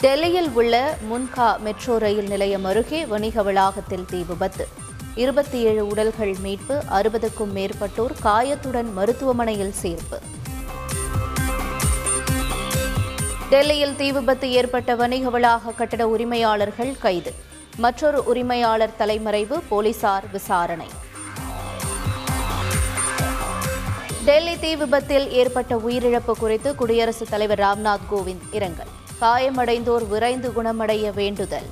டெல்லியில் உள்ள முன்கா metro rail நிலையம் அருகே வணிக வளாகத்தில் தீ விபத்து. இருபத்தி ஏழு உடல்கள் மீட்பு அறுபதுக்கும் மேற்பட்டோர் காயத்துடன் மருத்துவமனையில் சேர்ப்பு. டெல்லியில் தீ விபத்து ஏற்பட்ட வணிக வளாக கட்டட உரிமையாளர்கள் கைது. மற்றொரு உரிமையாளர் தலைமறைவு போலீசார் விசாரணை. டெல்லி தீ விபத்தில் ஏற்பட்ட உயிரிழப்பு குறித்து குடியரசுத் தலைவர் ராம்நாத் கோவிந்த் இரங்கல். காயமடைந்தோர் விரைந்து குணமடைய வேண்டுதல்.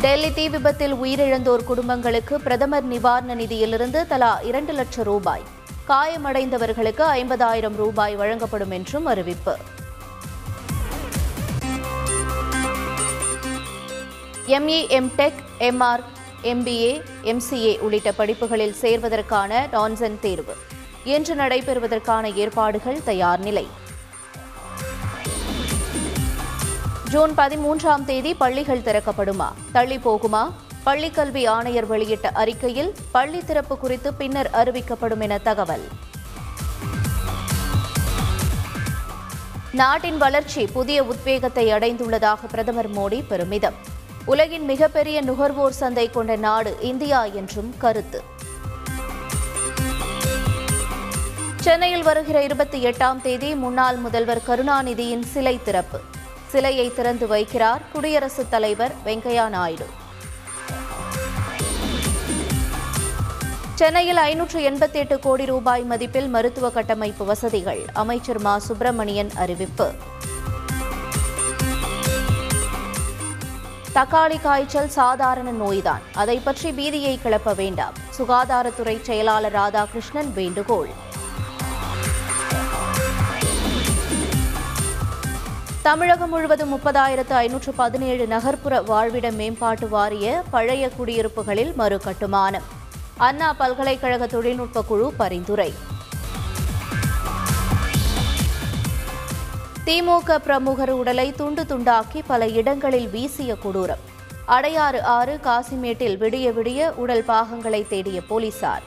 டெல்லி தீ விபத்தில் உயிரிழந்தோர் குடும்பங்களுக்கு பிரதமர் நிவாரண நிதியிலிருந்து தலா இரண்டு லட்சம் ரூபாய். காயமடைந்தவர்களுக்கு ஐம்பதாயிரம் ரூபாய் வழங்கப்படும் என்றும் அறிவிப்பு. ME MTech MR MBA MCA உள்ளிட்ட படிப்புகளில் சேர்வதற்கான டான்சன் தேர்வு. இன்று நடைபெறுவதற்கான ஏற்பாடுகள் தயார் நிலை. ஜூன் பதிமூன்றாம் தேதி பள்ளிகள் திறக்கப்படுமா? தள்ளி போகுமா? பள்ளிக்கல்வி ஆணையர் வெளியிட்ட அறிக்கையில் பள்ளி திறப்பு குறித்து பின்னர் அறிவிக்கப்படும் என தகவல். நாட்டின் வளர்ச்சி புதிய உத்வேகத்தை அடைந்துள்ளதாக பிரதமர் மோடி பெருமிதம். உலகின் மிகப்பெரிய நுகர்வோர் சந்தை கொண்ட நாடு இந்தியா என்றும் கருத்து. சென்னையில் வருகிற இருபத்தி எட்டாம் தேதி முன்னாள் முதல்வர் கருணாநிதியின் சிலை திறப்பு. சிலையை திறந்து வைக்கிறார் குடியரசுத் தலைவர் வெங்கையா நாயுடு. சென்னையில் ஐநூற்று எண்பத்தி எட்டு கோடி ரூபாய் மதிப்பில் மருத்துவ கட்டமைப்பு வசதிகள் அமைச்சர் மா. சுப்பிரமணியன் அறிவிப்பு. தக்காளி காய்ச்சல் சாதாரண நோய்தான். அதை பற்றி பீதியை கிளப்ப வேண்டாம். சுகாதாரத்துறை செயலாளர் ராதாகிருஷ்ணன் வேண்டுகோள். தமிழகம் முழுவதும் முப்பதாயிரத்து ஐநூற்று பதினேழு நகர்ப்புற வாழ்விட மேம்பாட்டு வாரிய பழைய குடியிருப்புகளில் மறு கட்டுமானம் அண்ணா பல்கலைக்கழக தொழில்நுட்ப குழு பரிந்துரை. திமுக பிரமுகர் உடலை துண்டு துண்டாக்கி பல இடங்களில் வீசிய கொடூரம். அடையாறு ஆறு காசிமேட்டில் விடிய விடிய உடல் பாகங்களை தேடிய போலீசார்.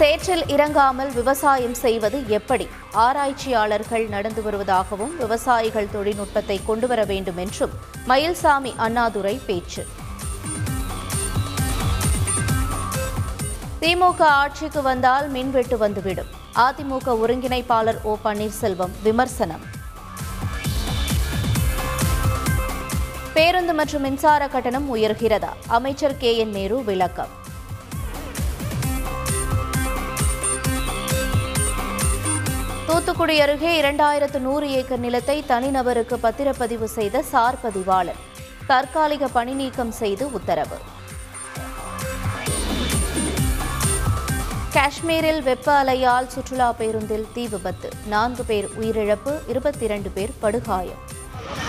சேற்றில் இறங்காமல் விவசாயம் செய்வது எப்படி? ஆராய்ச்சியாளர்கள் நடந்து வருவதாகவும் விவசாயிகள் தொழில்நுட்பத்தை கொண்டுவர வேண்டும் என்றும் மயில்சாமி அண்ணாதுரை பேச்சு. திமுக ஆட்சிக்கு வந்தால் மின்வெட்டு வந்துவிடும். அதிமுக ஒருங்கிணைப்பாளர் ஓ பன்னீர்செல்வம் விமர்சனம். பேருந்து மற்றும் மின்சார கட்டணம் உயர்கிறதா? அமைச்சர் கே என் நேரு விளக்கம். தூத்துக்குடி அருகே இரண்டாயிரத்து நூறு ஏக்கர் நிலத்தை தனிநபருக்கு பத்திரப்பதிவு செய்த சார் பதிவாளர். தற்காலிக பணி நீக்கம் செய்து உத்தரவு. காஷ்மீரில் வெப்ப அலையால் சுற்றுலா பேருந்தில் தீ விபத்து. நான்கு பேர் உயிரிழப்பு இருபத்தி இரண்டு பேர் படுகாயம்.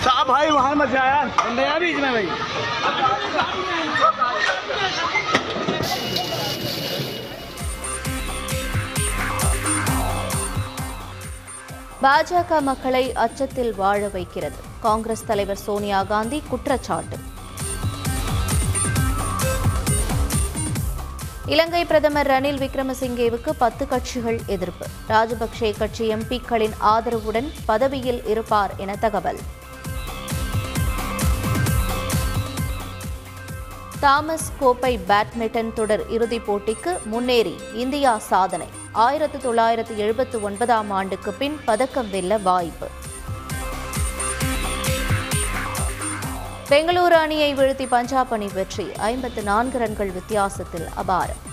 சாபாய் பாஜக மக்களை அச்சத்தில் வாழ வைக்கிறது. காங்கிரஸ் தலைவர் சோனியா காந்தி குற்றச்சாட்டு. இலங்கை பிரதமர் ரணில் விக்ரமசிங்கேவுக்கு பத்து கட்சிகள் எதிர்ப்பு. ராஜபக்சே கட்சி எம்பிக்களின் ஆதரவுடன் பதவியில் இருப்பார் என தகவல். தாமஸ் கோப்பை பேட்மிண்டன் தொடர் இறுதிப் போட்டிக்கு முன்னேறி இந்தியா சாதனை. ஆயிரத்து தொள்ளாயிரத்து எழுபத்து ஒன்பதாம் ஆண்டுக்கு பின் பதக்கம் வெல்ல வாய்ப்பு. பெங்களூரு அணியை வீழ்த்தி பஞ்சாப் அணி வெற்றி. ஐம்பத்து நான்கு ரன்கள் வித்தியாசத்தில் அபாரம்.